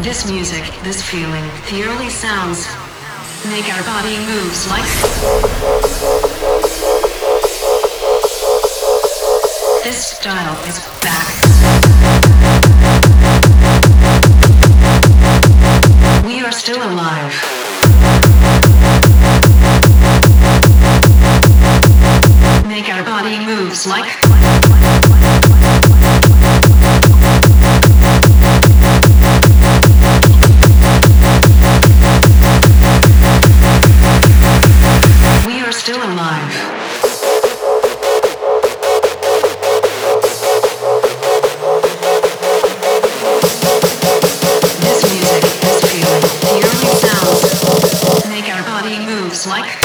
This music, this feeling, the early sounds make our body moves like. This style is back. We are still alive. Make our body moves like. Moves like.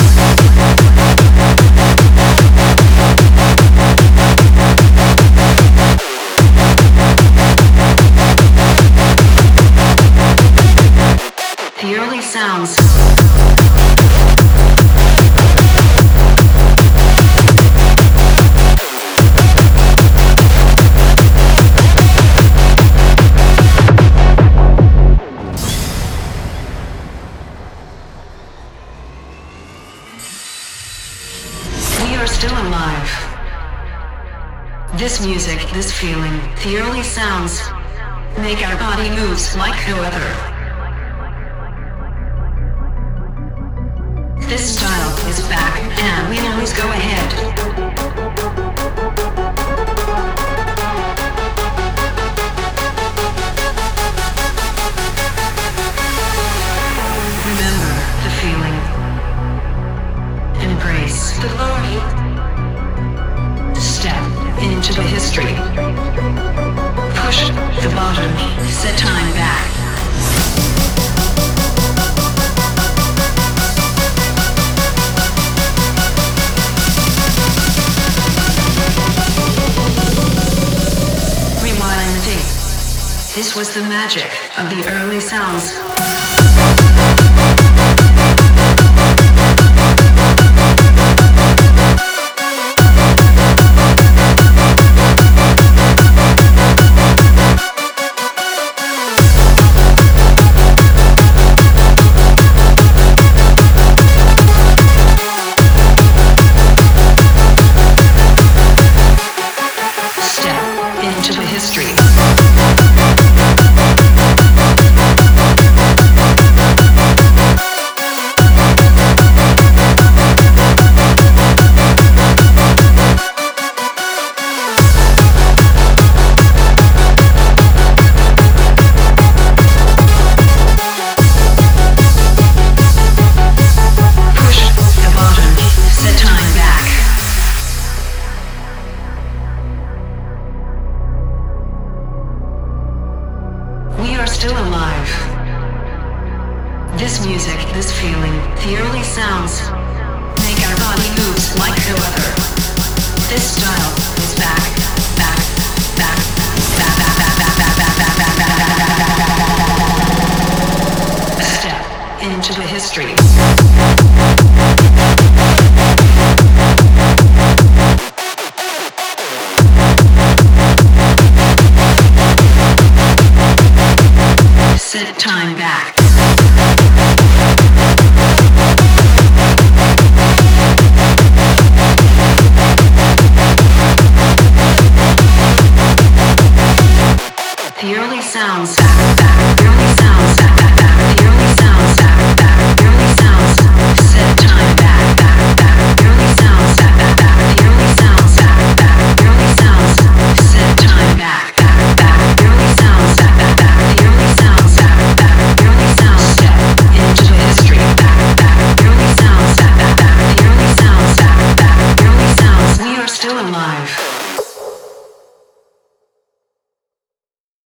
The early sounds. Alive. This music, this feeling, the early sounds make our body moves like no other. This style is back, and we always go ahead. History. Push the bottom. Set time back. Rewind the tape. This was the magic of the early sounds. Still alive. This music, this feeling, the early sounds back.